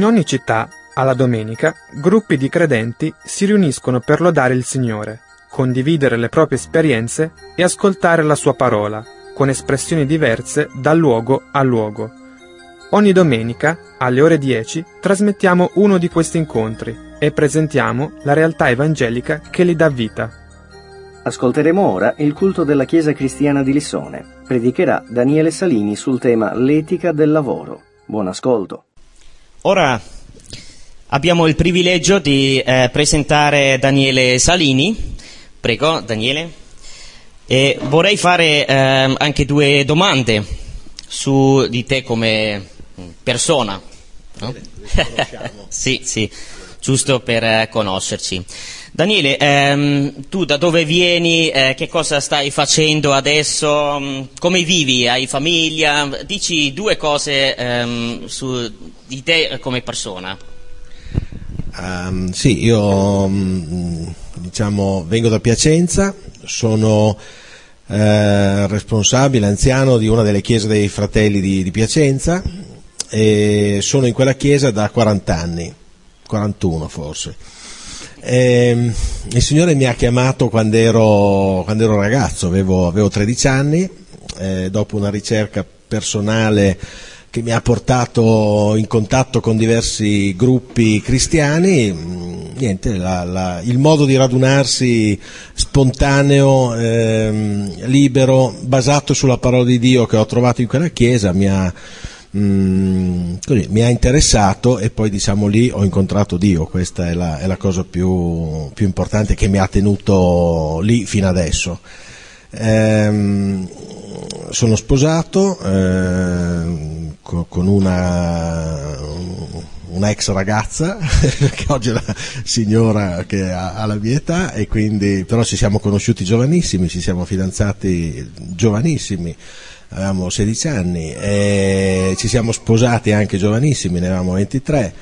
In ogni città, alla domenica, gruppi di credenti si riuniscono per lodare il Signore, condividere le proprie esperienze e ascoltare la sua parola, con espressioni diverse da luogo a luogo. Ogni domenica, alle ore 10, trasmettiamo uno di questi incontri e presentiamo la realtà evangelica che li dà vita. Ascolteremo ora il culto della Chiesa Cristiana di Lissone. Predicherà Daniele Salini sul tema L'etica del lavoro. Buon ascolto. Ora abbiamo il privilegio di eh, presentare Daniele Salini. Prego, Daniele. E vorrei fare eh, anche due domande su di te come persona. No? sì, sì, giusto per eh, conoscerci. Daniele, ehm, tu da dove vieni? Eh, che cosa stai facendo adesso? Mm, come vivi? Hai famiglia? Dici due cose ehm, su di te come persona. Um, sì, io mm, diciamo, vengo da Piacenza, sono eh, responsabile, anziano di una delle chiese dei fratelli di, di Piacenza e sono in quella chiesa da 40 anni, 41 forse. E, il Signore mi ha chiamato quando ero, quando ero ragazzo, avevo, avevo 13 anni, eh, dopo una ricerca personale che mi ha portato in contatto con diversi gruppi cristiani, niente, la, la, il modo di radunarsi spontaneo, ehm, libero, basato sulla parola di Dio che ho trovato in quella chiesa mi ha, mm, così, mi ha interessato e poi diciamo lì ho incontrato Dio, questa è la, è la cosa più, più, importante che mi ha tenuto lì fino adesso. Ehm, sono sposato eh, con una, una, ex ragazza che oggi è la signora che ha, ha, la mia età e quindi però ci siamo conosciuti giovanissimi, ci siamo fidanzati giovanissimi avevamo 16 anni e ci siamo sposati anche giovanissimi, ne avevamo 23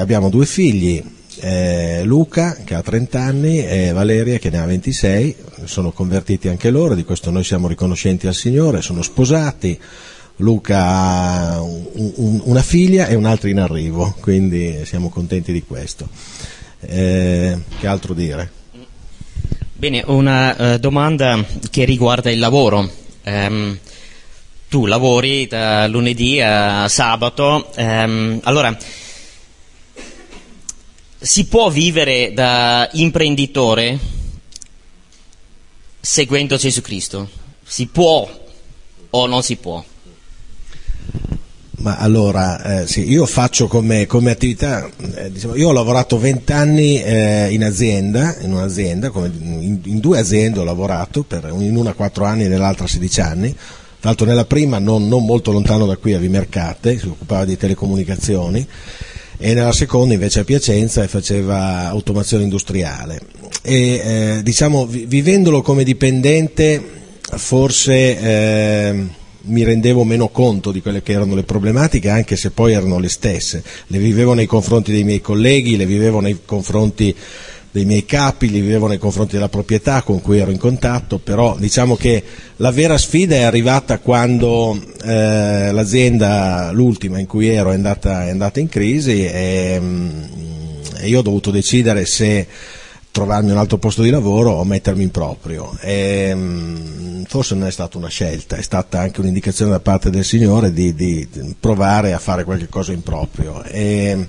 abbiamo due figli eh, Luca che ha 30 anni e Valeria che ne ha 26, sono convertiti anche loro, di questo noi siamo riconoscenti al Signore, sono sposati, Luca ha un, un, una figlia e un'altra in arrivo, quindi siamo contenti di questo. Eh, che altro dire? Bene, una uh, domanda che riguarda il lavoro. Um, tu lavori da lunedì a sabato, um, allora si può vivere da imprenditore seguendo Gesù Cristo? Si può o non si può? Ma allora, eh, sì, io faccio come, come attività, eh, diciamo, io ho lavorato 20 anni eh, in azienda, in un'azienda, come, in, in, due aziende ho lavorato, per, in una 4 anni e nell'altra 16 anni, tra l'altro nella prima non, non molto lontano da qui a Vimercate, si occupava di telecomunicazioni, e nella seconda invece a Piacenza e faceva automazione industriale. E, eh, diciamo, vivendolo come dipendente forse eh, mi rendevo meno conto di quelle che erano le problematiche, anche se poi erano le stesse. Le vivevo nei confronti dei miei colleghi, le vivevo nei confronti dei miei capi, li vivevo nei confronti della proprietà con cui ero in contatto, però diciamo che la vera sfida è arrivata quando eh, l'azienda, l'ultima in cui ero, è andata, è andata in crisi e, mm, e, io ho dovuto decidere se trovarmi un altro posto di lavoro o mettermi in proprio. E, mm, forse non è stata una scelta, è stata anche un'indicazione da parte del Signore di, di provare a fare qualche cosa in proprio. E,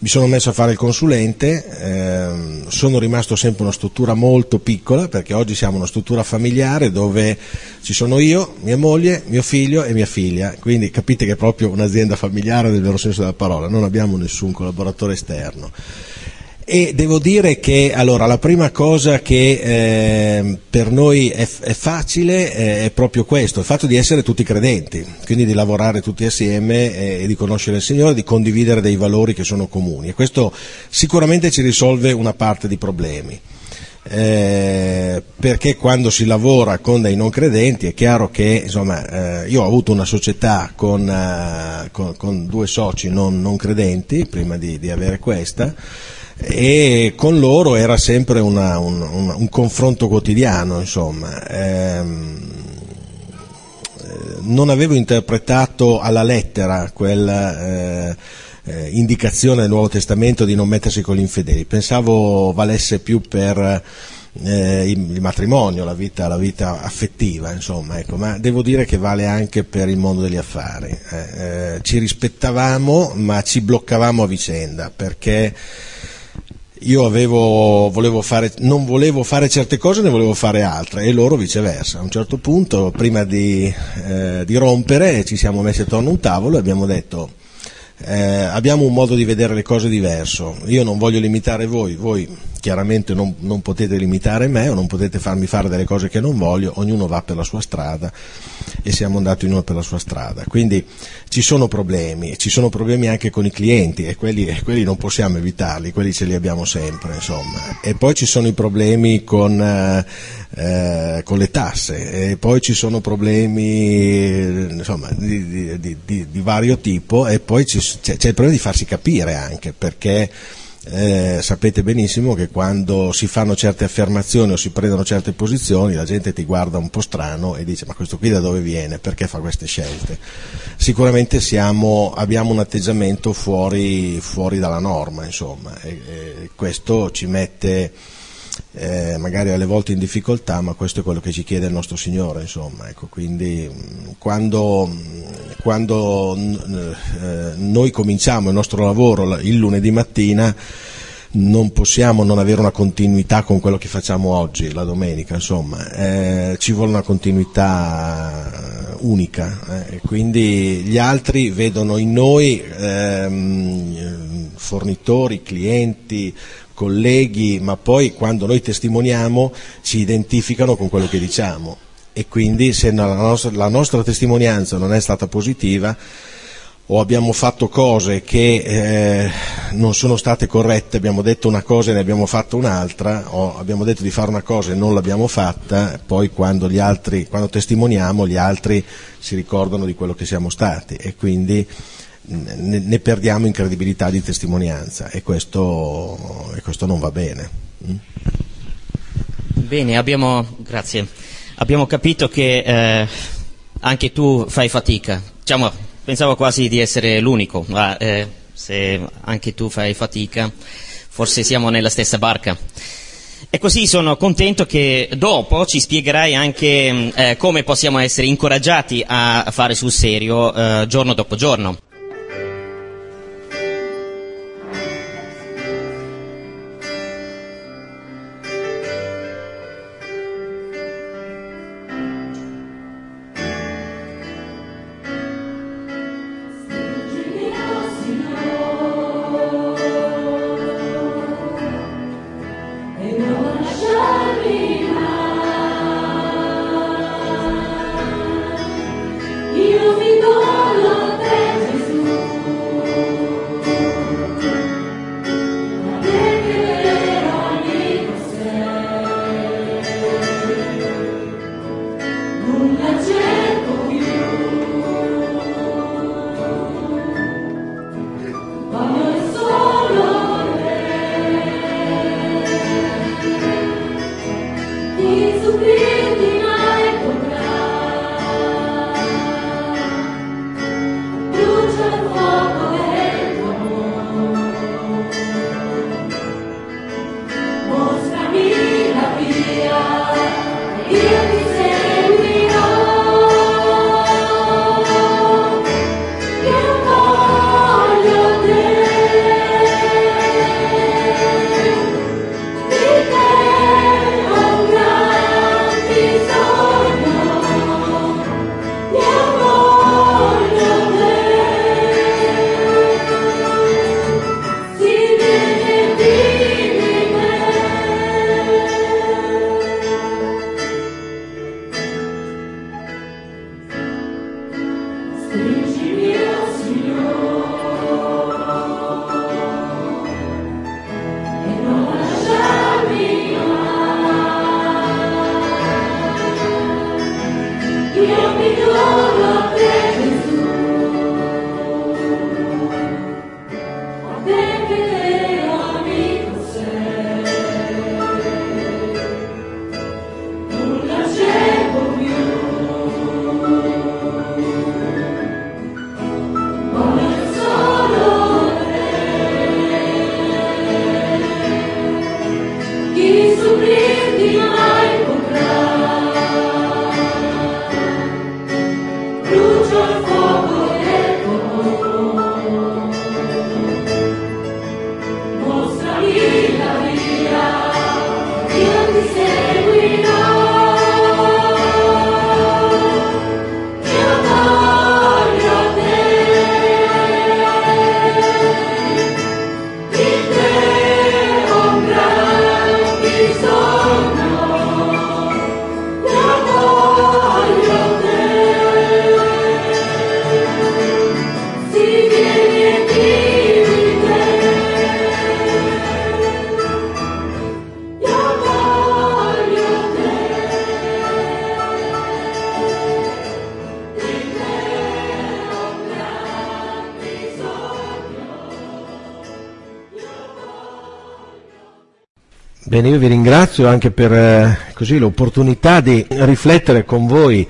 mi sono messo a fare il consulente, ehm, sono rimasto sempre una struttura molto piccola perché oggi siamo una struttura familiare dove ci sono io, mia moglie, mio figlio e mia figlia, quindi capite che è proprio un'azienda familiare nel vero senso della parola, non abbiamo nessun collaboratore esterno. E devo dire che allora, la prima cosa che eh, per noi è, è facile eh, è proprio questo, il fatto di essere tutti credenti, quindi di lavorare tutti assieme eh, e di conoscere il Signore, di condividere dei valori che sono comuni. E questo sicuramente ci risolve una parte di problemi. Eh, perché quando si lavora con dei non credenti è chiaro che insomma, eh, io ho avuto una società con, eh, con, con due soci non, non, credenti prima di, di avere questa e con loro era sempre una, un, un, un, confronto quotidiano, insomma. Ehm, non avevo interpretato alla lettera quella eh, eh, indicazione del Nuovo Testamento di non mettersi con gli infedeli, pensavo valesse più per eh, il matrimonio, la vita, la vita affettiva, insomma, ecco, ma devo dire che vale anche per il mondo degli affari. Eh, eh ci rispettavamo ma ci bloccavamo a vicenda perché io avevo, volevo fare, non volevo fare certe cose, ne volevo fare altre e loro viceversa. A un certo punto, prima di, eh, di rompere, ci siamo messi attorno a un tavolo e abbiamo detto eh, abbiamo un modo di vedere le cose diverso. Io non voglio limitare voi, voi chiaramente non, non, potete limitare me o non potete farmi fare delle cose che non voglio, ognuno va per la sua strada e siamo andati ognuno per la sua strada. Quindi ci sono problemi, ci sono problemi anche con i clienti e quelli, e quelli non possiamo evitarli, quelli ce li abbiamo sempre. Insomma. E poi ci sono i problemi con, eh, eh, con le tasse e poi ci sono problemi insomma, di, di, di, di, vario tipo e poi c'è, c'è il problema di farsi capire anche perché eh, sapete benissimo che quando si fanno certe affermazioni o si prendono certe posizioni la gente ti guarda un po' strano e dice ma questo qui da dove viene, perché fa queste scelte? Sicuramente siamo, abbiamo un atteggiamento fuori, fuori dalla norma, insomma, e, e questo ci mette eh, magari alle volte in difficoltà, ma questo è quello che ci chiede il nostro Signore, insomma, ecco, quindi quando, quando eh, noi cominciamo il nostro lavoro il lunedì mattina non possiamo non avere una continuità con quello che facciamo oggi, la domenica, insomma, eh, ci vuole una continuità unica, eh, quindi gli altri vedono in noi ehm, fornitori, clienti, colleghi, ma poi quando noi testimoniamo ci identificano con quello che diciamo. E quindi se la nostra, la nostra testimonianza non è stata positiva o abbiamo fatto cose che eh, non sono state corrette, abbiamo detto una cosa e ne abbiamo fatto un'altra, o abbiamo detto di fare una cosa e non l'abbiamo fatta, poi quando, altri, quando testimoniamo gli altri si ricordano di quello che siamo stati. E quindi ne, ne perdiamo in credibilità di testimonianza e questo, e questo non va bene. Mm? Bene, abbiamo, grazie. abbiamo capito che eh, anche tu fai fatica. Diciamo, pensavo quasi di essere l'unico, ma eh, se anche tu fai fatica, forse siamo nella stessa barca. E così sono contento che dopo ci spiegherai anche eh, come possiamo essere incoraggiati a fare sul serio eh, giorno dopo giorno. Bene, io vi ringrazio anche per eh, l'opportunità di riflettere con voi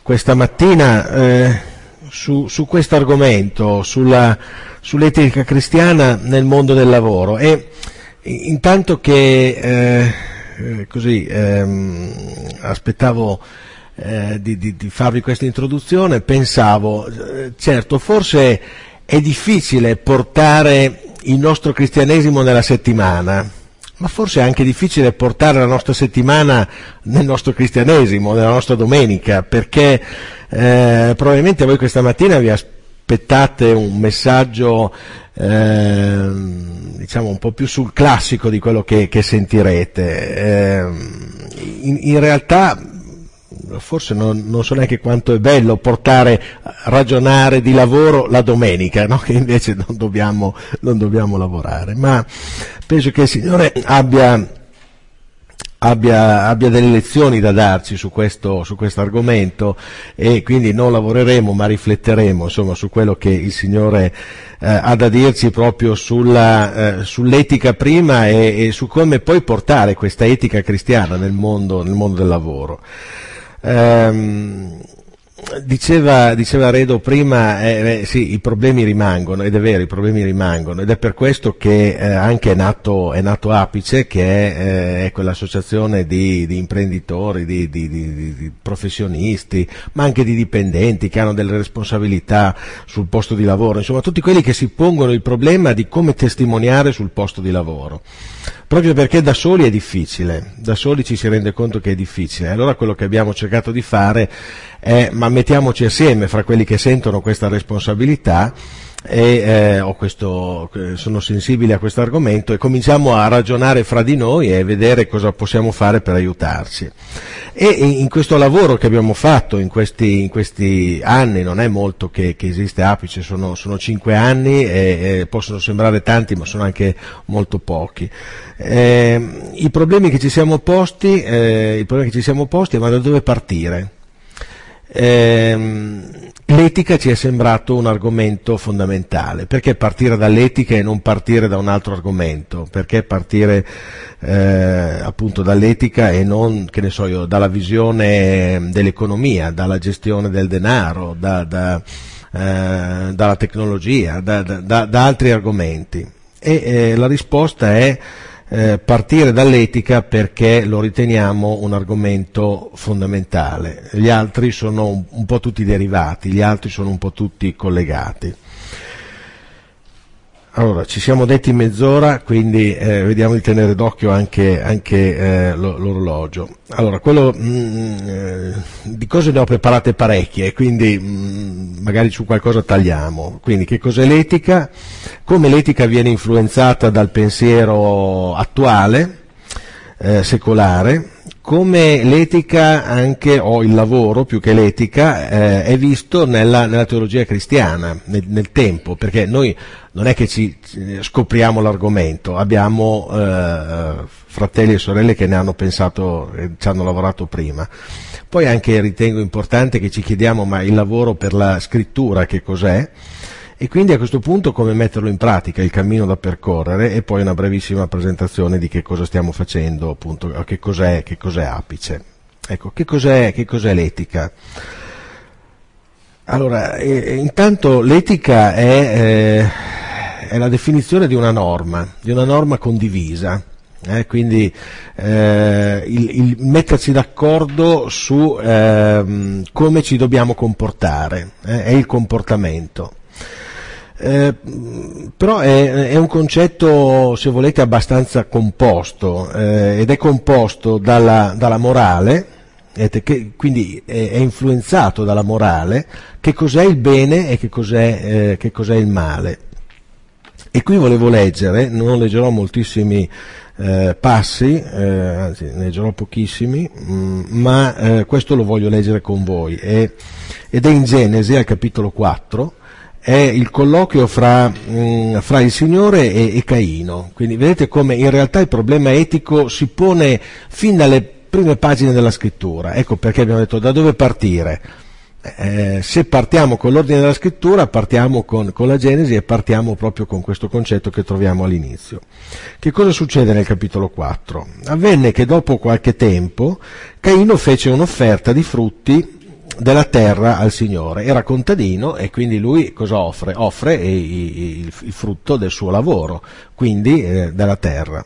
questa mattina eh, su, su questo argomento, sull'etica cristiana nel mondo del lavoro. E intanto che eh, eh così ehm, aspettavo eh, di, di, di, farvi questa introduzione, pensavo, eh, certo, forse è difficile portare il nostro cristianesimo nella settimana ma forse è anche difficile portare la nostra settimana nel nostro cristianesimo, nella nostra domenica, perché eh, probabilmente voi questa mattina vi aspettate un messaggio eh, diciamo un po' più sul classico di quello che, che sentirete. Eh, in, in realtà forse non, non, so neanche quanto è bello portare, ragionare di lavoro la domenica, no? che invece non dobbiamo, non dobbiamo, lavorare, ma penso che il Signore abbia, abbia, abbia delle lezioni da darci su questo, su questo, argomento e quindi non lavoreremo ma rifletteremo insomma, su quello che il Signore eh, ha da dirci proprio sulla, eh, sull'etica prima e, e, su come poi portare questa etica cristiana nel mondo, nel mondo del lavoro. Ehm, diceva, diceva, Redo prima, eh, eh, sì, i problemi rimangono, ed è vero, i problemi rimangono, ed è per questo che eh, anche è nato, è nato, Apice, che è, eh, quell'associazione di, di imprenditori, di, di, di, professionisti, ma anche di dipendenti che hanno delle responsabilità sul posto di lavoro, insomma tutti quelli che si pongono il problema di come testimoniare sul posto di lavoro proprio perché da soli è difficile, da soli ci si rende conto che è difficile. Allora quello che abbiamo cercato di fare è, ma mettiamoci assieme fra quelli che sentono questa responsabilità e eh, questo, sono sensibili a questo argomento e cominciamo a ragionare fra di noi e vedere cosa possiamo fare per aiutarci. E in, questo lavoro che abbiamo fatto in questi, in questi anni, non è molto che, che esiste Apice, sono, sono, cinque anni e, e, possono sembrare tanti ma sono anche molto pochi. Eh, I problemi che ci siamo posti, eh, i problemi che ci siamo posti ma da dove partire? Eh, l'etica ci è sembrato un argomento fondamentale. Perché partire dall'etica e non partire da un altro argomento? Perché partire eh, appunto dall'etica e non, che ne so io, dalla visione dell'economia, dalla gestione del denaro, da, da, eh, dalla tecnologia, da, da, altri argomenti? E eh, la risposta è eh, partire dall'etica perché lo riteniamo un argomento fondamentale. Gli altri sono un, un po' tutti derivati, gli altri sono un po' tutti collegati. Allora, ci siamo detti mezz'ora, quindi eh, vediamo di tenere d'occhio anche, anche eh, l'orologio. Allora, quello, mh, mm, eh, di cose ne ho preparate parecchie, quindi mh, mm, magari su qualcosa tagliamo. Quindi, che cos'è l'etica? Come l'etica viene influenzata dal pensiero attuale, eh, secolare, come l'etica anche, o il lavoro più che l'etica, eh, è visto nella, nella teologia cristiana, nel, nel, tempo, perché noi non è che ci, scopriamo l'argomento, abbiamo eh, fratelli e sorelle che ne hanno pensato e ci hanno lavorato prima. Poi anche ritengo importante che ci chiediamo ma il lavoro per la scrittura che cos'è? E quindi a questo punto come metterlo in pratica, il cammino da percorrere e poi una brevissima presentazione di che cosa stiamo facendo, appunto, che cos'è, che cos'è Apice. Ecco, che cos'è, che cos'è l'etica? Allora, eh, intanto l'etica è, eh, è, la definizione di una norma, di una norma condivisa, eh, quindi eh, il, il, metterci d'accordo su ehm, come ci dobbiamo comportare, eh, è il comportamento. Eh, però è, è, un concetto, se volete, abbastanza composto eh, ed è composto dalla, dalla morale, che, quindi è, è, influenzato dalla morale, che cos'è il bene e che cos'è, eh, che cos'è il male. E qui volevo leggere, non leggerò moltissimi eh, passi, eh, anzi ne leggerò pochissimi, mh, mm, ma eh, questo lo voglio leggere con voi. ed è in Genesi al capitolo 4, è il colloquio fra, mh, mm, fra il Signore e, e, Caino. Quindi vedete come in realtà il problema etico si pone fin dalle prime pagine della scrittura. Ecco perché abbiamo detto da dove partire. eh, se partiamo con l'ordine della scrittura, partiamo con, con, la Genesi e partiamo proprio con questo concetto che troviamo all'inizio. Che cosa succede nel capitolo 4? Avvenne che dopo qualche tempo Caino fece un'offerta di frutti della terra al Signore. Era contadino e quindi lui cosa offre? Offre il, frutto del suo lavoro, quindi eh, della terra.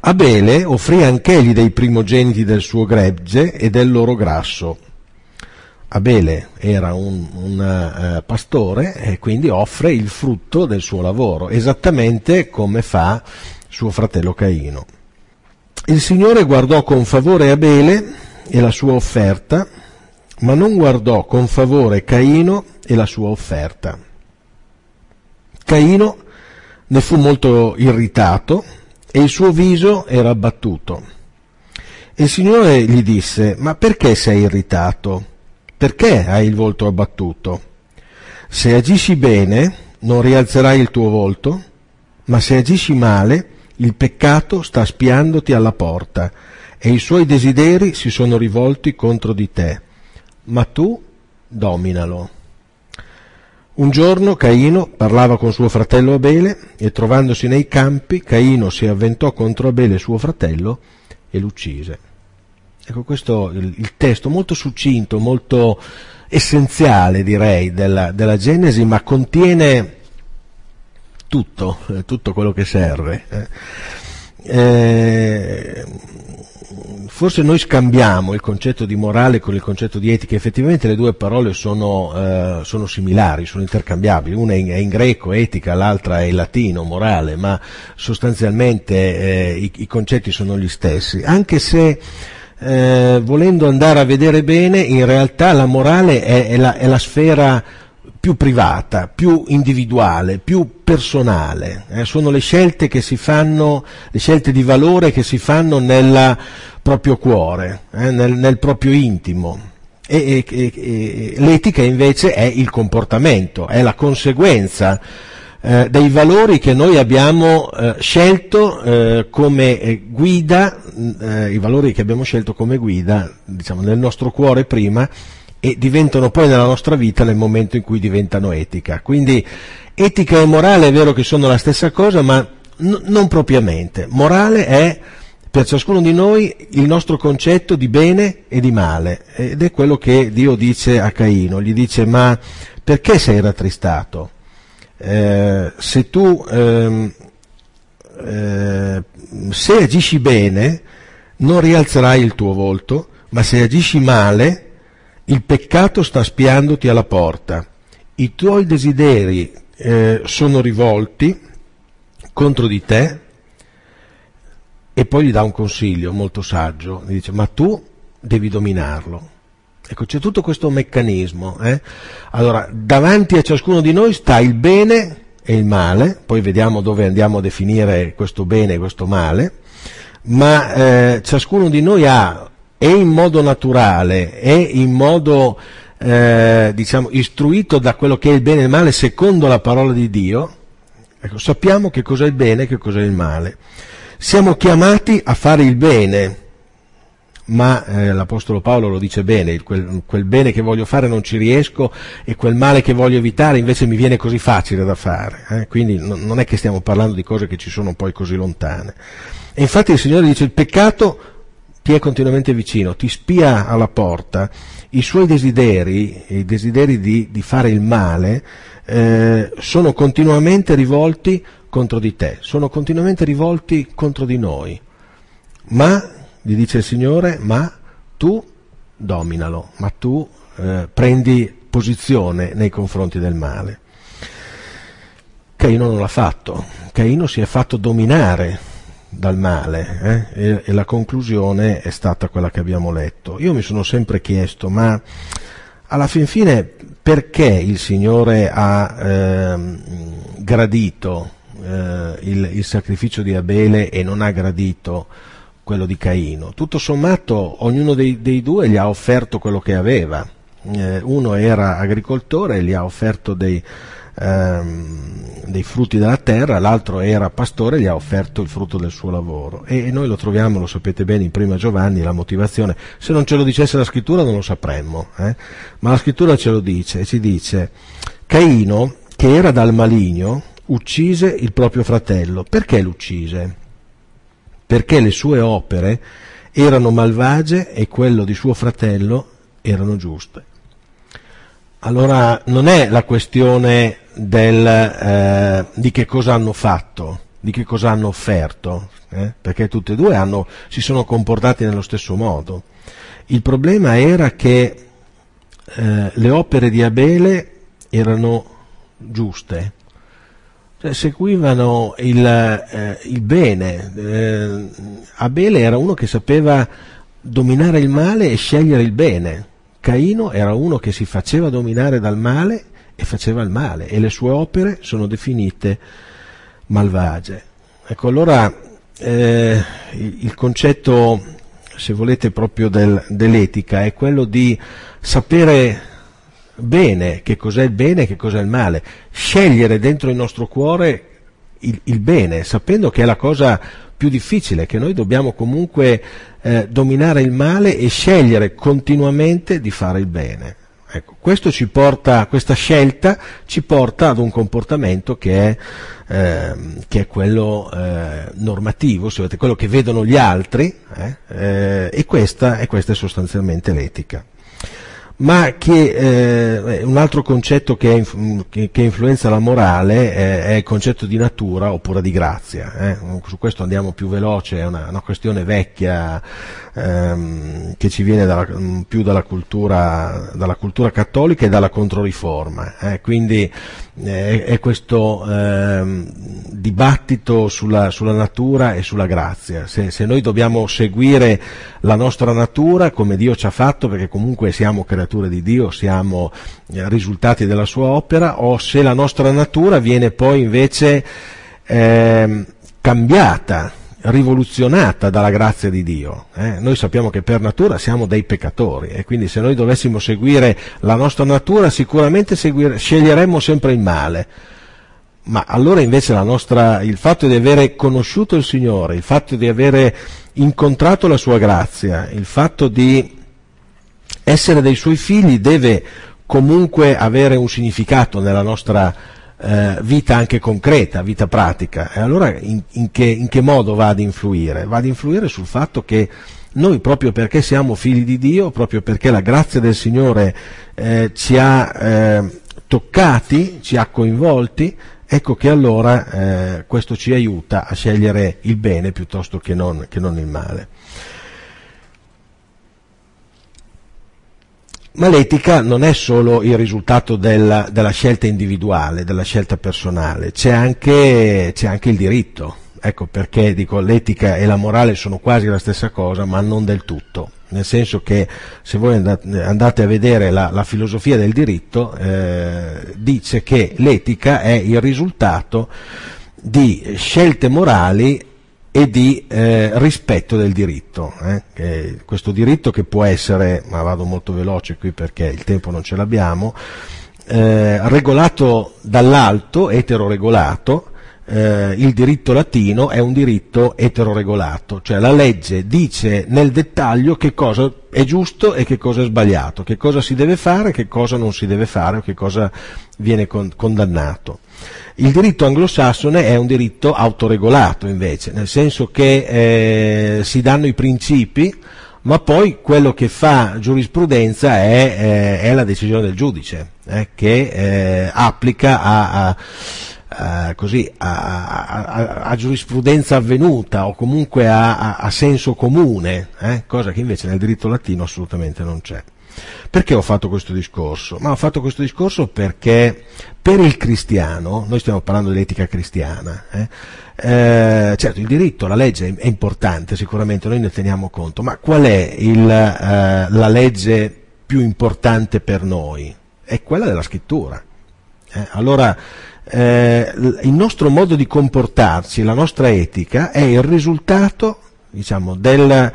Abele offrì anch'egli dei primogeniti del suo gregge e del loro grasso Abele era un, un uh, pastore e quindi offre il frutto del suo lavoro, esattamente come fa suo fratello Caino. Il Signore guardò con favore Abele e la sua offerta, ma non guardò con favore Caino e la sua offerta. Caino ne fu molto irritato e il suo viso era abbattuto. il Signore gli disse, ma perché sei irritato? Perché hai il volto abbattuto? Se agisci bene, non rialzerai il tuo volto, ma se agisci male, il peccato sta spiandoti alla porta e i suoi desideri si sono rivolti contro di te, ma tu dominalo. Un giorno Caino parlava con suo fratello Abele e trovandosi nei campi, Caino si avventò contro Abele suo fratello e l'uccise. Ecco, questo il, il testo molto succinto, molto essenziale direi della, della Genesi, ma contiene tutto, eh, tutto quello che serve. Eh, forse noi scambiamo il concetto di morale con il concetto di etica, effettivamente le due parole sono, eh, sono similari, sono intercambiabili, una è in, è in, greco, etica, l'altra è in latino, morale, ma sostanzialmente eh, i, i, concetti sono gli stessi, anche se eh, volendo andare a vedere bene, in realtà la morale è, è, la, è la sfera più privata, più individuale, più personale. Eh, sono le scelte che si fanno, le scelte di valore che si fanno nel proprio cuore, eh, nel, nel, proprio intimo. E, e, e, l'etica invece è il comportamento, è la conseguenza eh, dei valori che noi abbiamo eh, scelto eh, come eh, guida, eh, i valori che abbiamo scelto come guida, diciamo, nel nostro cuore prima e diventano poi nella nostra vita nel momento in cui diventano etica. Quindi etica e morale è vero che sono la stessa cosa, ma n- non propriamente. Morale è per ciascuno di noi il nostro concetto di bene e di male ed è quello che Dio dice a Caino, gli dice ma perché sei rattristato? Eh, se tu ehm, eh, se agisci bene non rialzerai il tuo volto, ma se agisci male il peccato sta spiandoti alla porta. I tuoi desideri eh, sono rivolti contro di te e poi gli dà un consiglio molto saggio, gli dice ma tu devi dominarlo. Ecco, c'è tutto questo meccanismo. Eh? Allora, davanti a ciascuno di noi sta il bene e il male, poi vediamo dove andiamo a definire questo bene e questo male, ma eh, ciascuno di noi ha, e in modo naturale, e in modo, eh, diciamo, istruito da quello che è il bene e il male secondo la parola di Dio, ecco, sappiamo che cos'è il bene e che cos'è il male. Siamo chiamati a fare il bene, ma eh, l'Apostolo Paolo lo dice bene, quel, quel, bene che voglio fare non ci riesco e quel male che voglio evitare invece mi viene così facile da fare, eh? quindi no, non è che stiamo parlando di cose che ci sono poi così lontane. E infatti il Signore dice il peccato ti è continuamente vicino, ti spia alla porta, i suoi desideri, i desideri di, di fare il male, eh, sono continuamente rivolti contro di te, sono continuamente rivolti contro di noi. Ma gli dice il Signore, ma tu dominalo, ma tu eh, prendi posizione nei confronti del male. Caino non l'ha fatto, Caino si è fatto dominare dal male eh? e, e, la conclusione è stata quella che abbiamo letto. Io mi sono sempre chiesto, ma alla fin fine perché il Signore ha eh, gradito eh, il, il, sacrificio di Abele e non ha gradito quello di Caino. Tutto sommato ognuno dei, dei due gli ha offerto quello che aveva. Eh, uno era agricoltore e gli ha offerto dei, ehm, dei frutti della terra, l'altro era pastore e gli ha offerto il frutto del suo lavoro. E noi lo troviamo, lo sapete bene, in prima Giovanni, la motivazione. Se non ce lo dicesse la scrittura non lo sapremmo, eh? ma la scrittura ce lo dice, e ci dice, Caino, che era dal maligno, uccise il proprio fratello. Perché l'uccise? Perché le sue opere erano malvagie e quello di suo fratello erano giuste. Allora non è la questione del, eh, di che cosa hanno fatto, di che cosa hanno offerto, eh? perché tutti e due hanno, si sono comportati nello stesso modo. Il problema era che eh, le opere di Abele erano giuste, cioè, seguivano il, eh, il bene. Eh, Abele era uno che sapeva dominare il male e scegliere il bene. Caino era uno che si faceva dominare dal male e faceva il male e le sue opere sono definite malvagie. Ecco, allora eh, il concetto, se volete, proprio del, dell'etica è quello di sapere bene che cos'è il bene e che cos'è il male, scegliere dentro il nostro cuore il, il bene, sapendo che è la cosa più difficile, che noi dobbiamo comunque eh, dominare il male e scegliere continuamente di fare il bene. Ecco, porta, questa scelta ci porta ad un comportamento che è, eh, che è quello eh, normativo, quello che vedono gli altri, eh, eh, e, questa, e questa è sostanzialmente l'etica ma che eh, un altro concetto che, che, che, influenza la morale è, è, il concetto di natura oppure di grazia. Eh. Su questo andiamo più veloce, è una, una questione vecchia ehm, che ci viene dalla, più dalla cultura, dalla cultura, cattolica e dalla controriforma. Eh. Quindi eh, è questo ehm, dibattito sulla, sulla, natura e sulla grazia. Se, se noi dobbiamo seguire la nostra natura come Dio ci ha fatto, perché comunque siamo creature di Dio, siamo eh, risultati della sua opera, o se la nostra natura viene poi invece eh, cambiata, rivoluzionata dalla grazia di Dio. Eh? Noi sappiamo che per natura siamo dei peccatori e quindi se noi dovessimo seguire la nostra natura sicuramente seguire, sceglieremmo sempre il male. Ma allora invece nostra, il fatto di avere conosciuto il Signore, il fatto di avere incontrato la sua grazia, il fatto di essere dei suoi figli deve comunque avere un significato nella nostra eh, vita anche concreta, vita pratica. E allora in, in, che, in, che, modo va ad influire? Va ad influire sul fatto che noi proprio perché siamo figli di Dio, proprio perché la grazia del Signore eh, ci ha eh, toccati, ci ha coinvolti, ecco che allora eh, questo ci aiuta a scegliere il bene piuttosto che non, che non il male. Ma l'etica non è solo il risultato della, della scelta individuale, della scelta personale, c'è anche, c'è anche il diritto. Ecco perché dico l'etica e la morale sono quasi la stessa cosa, ma non del tutto. Nel senso che se voi andate a vedere la, la filosofia del diritto, eh, dice che l'etica è il risultato di scelte morali e di eh, rispetto del diritto. Eh? questo diritto che può essere, ma vado molto veloce qui perché il tempo non ce l'abbiamo, eh, regolato dall'alto, eteroregolato, eh, il diritto latino è un diritto eteroregolato, cioè la legge dice nel dettaglio che cosa è giusto e che cosa è sbagliato, che cosa si deve fare, che cosa non si deve fare o che cosa viene con- condannato. Il diritto anglosassone è un diritto autoregolato invece, nel senso che eh, si danno i principi, ma poi quello che fa giurisprudenza è, eh, è la decisione del giudice, eh, che eh, applica a, a Uh, così, a, a, a, giurisprudenza avvenuta o comunque a, senso comune, eh? cosa che invece nel diritto latino assolutamente non c'è. Perché ho fatto questo discorso? Ma ho fatto questo discorso perché per il cristiano, noi stiamo parlando dell'etica cristiana, eh, eh, certo il diritto, la legge è importante, sicuramente noi ne teniamo conto, ma qual è il, eh, la legge più importante per noi? È quella della scrittura. Eh, allora, eh, il nostro modo di comportarci, la nostra etica è il risultato, diciamo, del,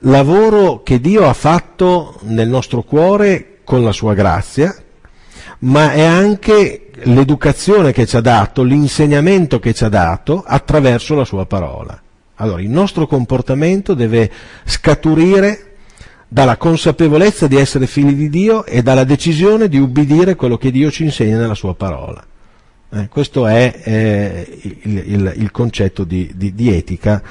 lavoro che Dio ha fatto nel nostro cuore con la sua grazia, ma è anche l'educazione che ci ha dato, l'insegnamento che ci ha dato attraverso la sua parola. Allora, il nostro comportamento deve scaturire dalla consapevolezza di essere figli di Dio e dalla decisione di ubbidire quello che Dio ci insegna nella sua parola. Eh, questo è eh, il, il, il, concetto di, di, di etica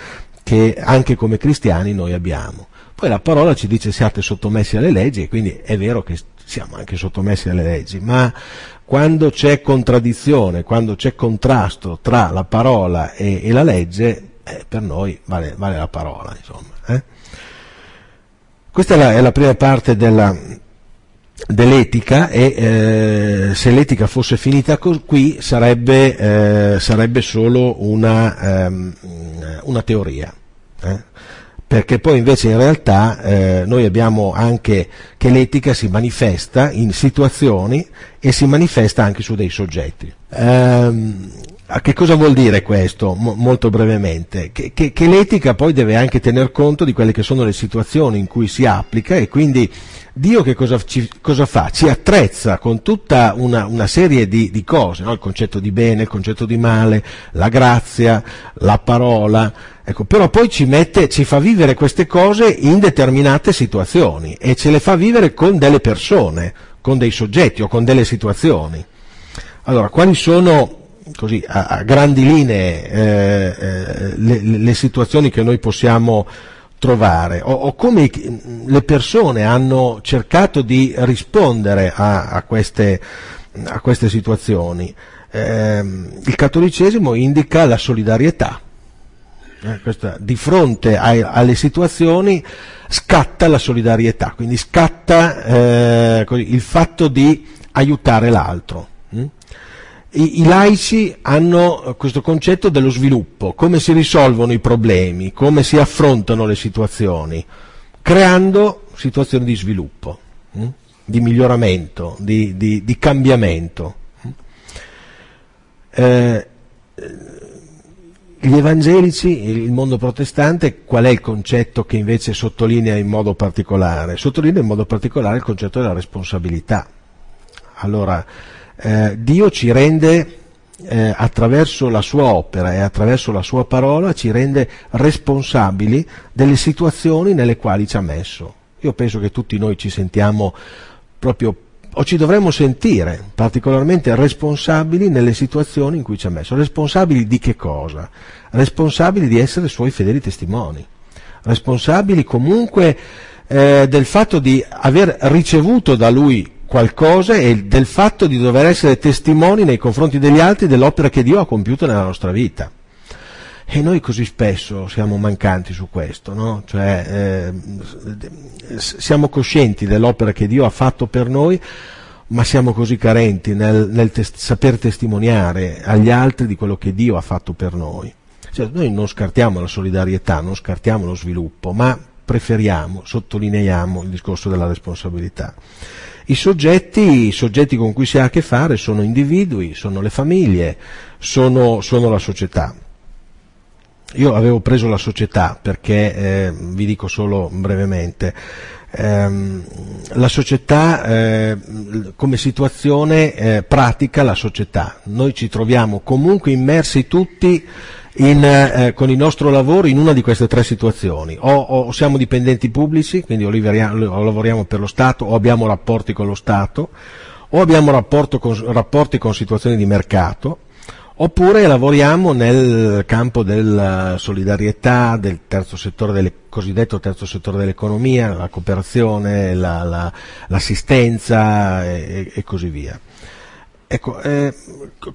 che anche come cristiani noi abbiamo. Poi la parola ci dice siate sottomessi alle leggi e quindi è vero che siamo anche sottomessi alle leggi, ma quando c'è contraddizione, quando c'è contrasto tra la parola e, e la legge, eh, per noi vale, vale, la parola, insomma. Eh? Questa è la, è la, prima parte della, dell'etica e eh, se l'etica fosse finita qui sarebbe, eh, sarebbe solo una, ehm, una teoria. Eh? perché poi invece in realtà eh, noi abbiamo anche che l'etica si manifesta in situazioni e si manifesta anche su dei soggetti. Che cosa vuol dire questo? Mo- molto brevemente, che, che, che, l'etica poi deve anche tener conto di quelle che sono le situazioni in cui si applica e quindi Dio che cosa, ci, cosa fa? Ci attrezza con tutta una, una serie di, di cose, no? il concetto di bene, il concetto di male, la grazia, la parola, ecco, però poi ci, mette, ci fa vivere queste cose in determinate situazioni e ce le fa vivere con delle persone, con dei soggetti o con delle situazioni. Allora, quali sono così a, a grandi linee eh, eh, le, le, situazioni che noi possiamo trovare o, o, come le persone hanno cercato di rispondere a, a, queste, queste, situazioni. Eh, il cattolicesimo indica la solidarietà. Eh, questa, di fronte ai, alle situazioni scatta la solidarietà, quindi scatta eh, così, il fatto di aiutare l'altro. I, I, laici hanno questo concetto dello sviluppo, come si risolvono i problemi, come si affrontano le situazioni, creando situazioni di sviluppo, hm? di miglioramento, di, di, di cambiamento. Eh, gli evangelici, il mondo protestante, qual è il concetto che invece sottolinea in modo particolare? Sottolinea in modo particolare il concetto della responsabilità. Allora, eh, Dio ci rende eh, attraverso la sua opera e attraverso la sua parola ci rende responsabili delle situazioni nelle quali ci ha messo. Io penso che tutti noi ci sentiamo proprio o ci dovremmo sentire particolarmente responsabili nelle situazioni in cui ci ha messo. Responsabili di che cosa? Responsabili di essere suoi fedeli testimoni. Responsabili comunque eh, del fatto di aver ricevuto da lui qualcosa e del fatto di dover essere testimoni nei confronti degli altri dell'opera che Dio ha compiuto nella nostra vita. E noi così spesso siamo mancanti su questo, no? cioè, eh, siamo coscienti dell'opera che Dio ha fatto per noi, ma siamo così carenti nel, nel tes- saper testimoniare agli altri di quello che Dio ha fatto per noi. Cioè, noi non scartiamo la solidarietà, non scartiamo lo sviluppo, ma preferiamo, sottolineiamo il discorso della responsabilità. I soggetti, I soggetti, con cui si ha a che fare sono individui, sono le famiglie, sono, sono la società. Io avevo preso la società perché, eh, vi dico solo brevemente, ehm, la società eh, come situazione eh, pratica la società. Noi ci troviamo comunque immersi tutti in, eh, con il nostro lavoro in una di queste tre situazioni. O, o siamo dipendenti pubblici, quindi o, o, lavoriamo per lo Stato, o abbiamo rapporti con lo Stato, o abbiamo con, rapporti con situazioni di mercato, oppure lavoriamo nel campo della solidarietà, del terzo settore delle, cosiddetto terzo settore dell'economia, la cooperazione, la, la, l'assistenza e, e così via. Ecco, eh,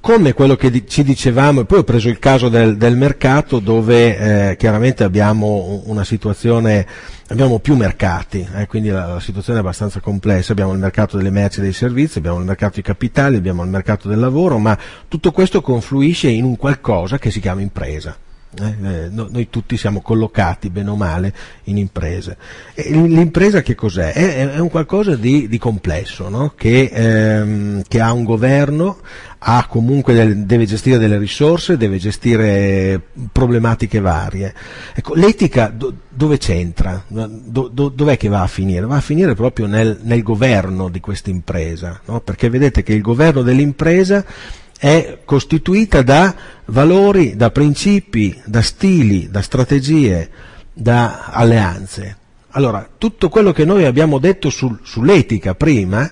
come quello che ci dicevamo, e poi ho preso il caso del, del mercato dove eh, chiaramente abbiamo una situazione, abbiamo più mercati, eh, quindi la, la, situazione è abbastanza complessa, abbiamo il mercato delle merci e dei servizi, abbiamo il mercato dei capitali, abbiamo il mercato del lavoro, ma tutto questo confluisce in un qualcosa che si chiama impresa. Eh, noi tutti siamo collocati bene o male in imprese. E l'impresa che cos'è? È, è un qualcosa di, di complesso, no? che, ehm, che, ha un governo, ha comunque del, deve gestire delle risorse, deve gestire problematiche varie. Ecco, l'etica do, dove c'entra? Do, do, dov'è che va a finire? Va a finire proprio nel, nel governo di questa impresa, no? perché vedete che il governo dell'impresa è costituita da valori, da principi, da stili, da strategie, da alleanze. Allora, tutto quello che noi abbiamo detto sul, sull'etica prima,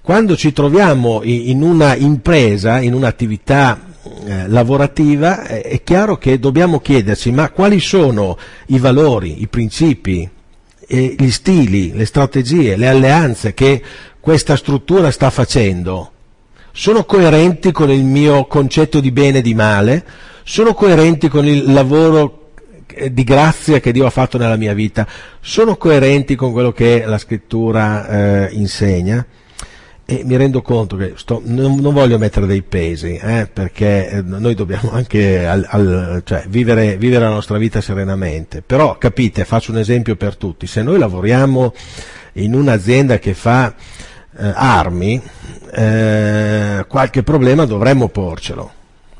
quando ci troviamo in, una impresa, in un'attività eh, lavorativa, è chiaro che dobbiamo chiederci ma quali sono i valori, i principi, eh, gli stili, le strategie, le alleanze che questa struttura sta facendo sono coerenti con il mio concetto di bene e di male, sono coerenti con il lavoro eh, di grazia che Dio ha fatto nella mia vita, sono coerenti con quello che la scrittura eh, insegna? E mi rendo conto che sto, non, non, voglio mettere dei pesi, eh, perché eh, noi dobbiamo anche al, al, cioè, vivere, vivere, la nostra vita serenamente, però capite, faccio un esempio per tutti, se noi lavoriamo in un'azienda che fa eh, armi, eh, qualche problema dovremmo porcelo,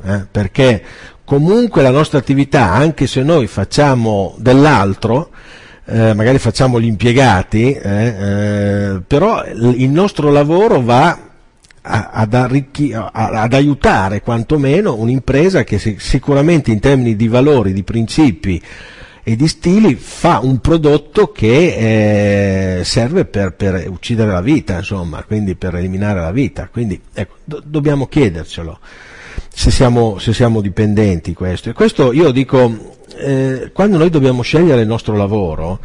eh, perché comunque la nostra attività, anche se noi facciamo dell'altro, eh, magari facciamo gli impiegati, eh, eh, però il nostro lavoro va ad, arricchi, ad, aiutare quantomeno un'impresa che sicuramente in termini di valori, di principi, e di stili fa un prodotto che eh, serve per, per, uccidere la vita, insomma, quindi per eliminare la vita. Quindi ecco, do, dobbiamo chiedercelo se siamo, se siamo, dipendenti questo. E questo io dico, eh, quando noi dobbiamo scegliere il nostro lavoro,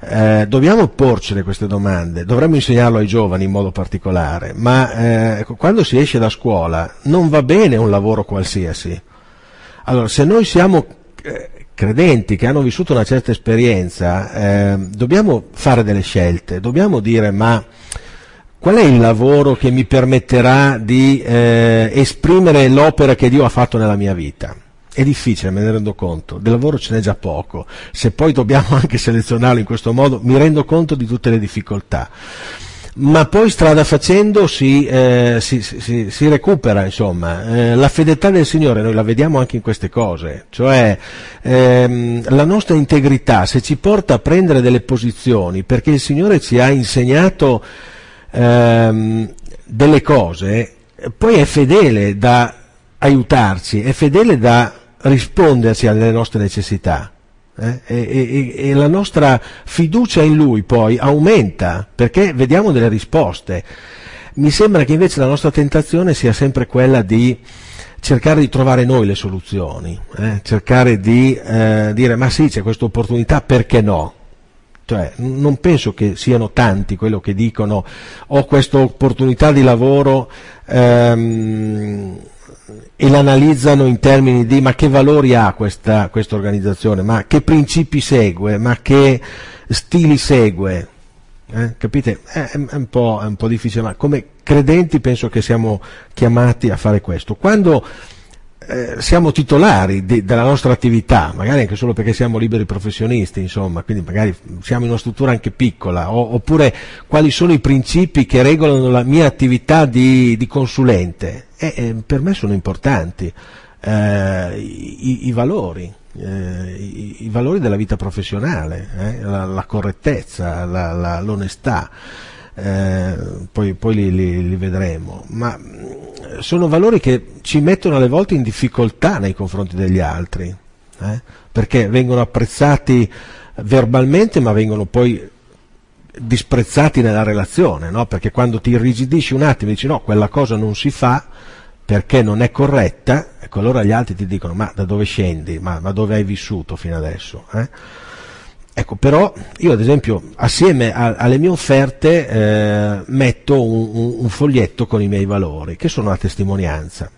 eh, dobbiamo porcele queste domande, dovremmo insegnarlo ai giovani in modo particolare, ma eh, quando si esce da scuola non va bene un lavoro qualsiasi. Allora, se noi siamo eh, credenti che hanno vissuto una certa esperienza, eh, dobbiamo fare delle scelte, dobbiamo dire ma qual è il lavoro che mi permetterà di eh, esprimere l'opera che Dio ha fatto nella mia vita? È difficile, me ne rendo conto, del lavoro ce n'è già poco, se poi dobbiamo anche selezionarlo in questo modo mi rendo conto di tutte le difficoltà ma poi strada facendo si, eh, si, si, si recupera, insomma. Eh, la fedeltà del Signore noi la vediamo anche in queste cose, cioè ehm, la nostra integrità se ci porta a prendere delle posizioni perché il Signore ci ha insegnato ehm, delle cose, poi è fedele da aiutarci, è fedele da risponderci alle nostre necessità. Eh? E, e, e, la nostra fiducia in lui poi aumenta perché vediamo delle risposte. Mi sembra che invece la nostra tentazione sia sempre quella di cercare di trovare noi le soluzioni, eh? cercare di eh, dire ma sì c'è questa opportunità, perché no? Cioè, non penso che siano tanti quello che dicono ho questa opportunità di lavoro ehm, e l'analizzano in termini di ma che valori ha questa, questa organizzazione, ma che principi segue, ma che stili segue. Eh? Capite? È, è, un è, un po', difficile, ma come credenti penso che siamo chiamati a fare questo. Quando eh, siamo titolari di, della nostra attività, magari anche solo perché siamo liberi professionisti, insomma, quindi magari siamo in una struttura anche piccola, o, oppure quali sono i principi che regolano la mia attività di, di consulente, eh, eh, per me sono importanti eh, i, i, valori. Eh, I, i, valori della vita professionale, la, la, correttezza, la, la, l'onestà, poi, poi li, li, li vedremo, ma sono valori che ci mettono alle volte in difficoltà nei confronti degli altri, eh? perché vengono apprezzati verbalmente ma vengono poi disprezzati nella relazione, no? perché quando ti irrigidisci un attimo e dici no, quella cosa non si fa perché non è corretta, ecco allora gli altri ti dicono ma da dove scendi, ma, ma dove hai vissuto fino adesso? Eh? Ecco, però io ad esempio assieme a, alle mie offerte eh, metto un, un, un, foglietto con i miei valori, che sono una testimonianza.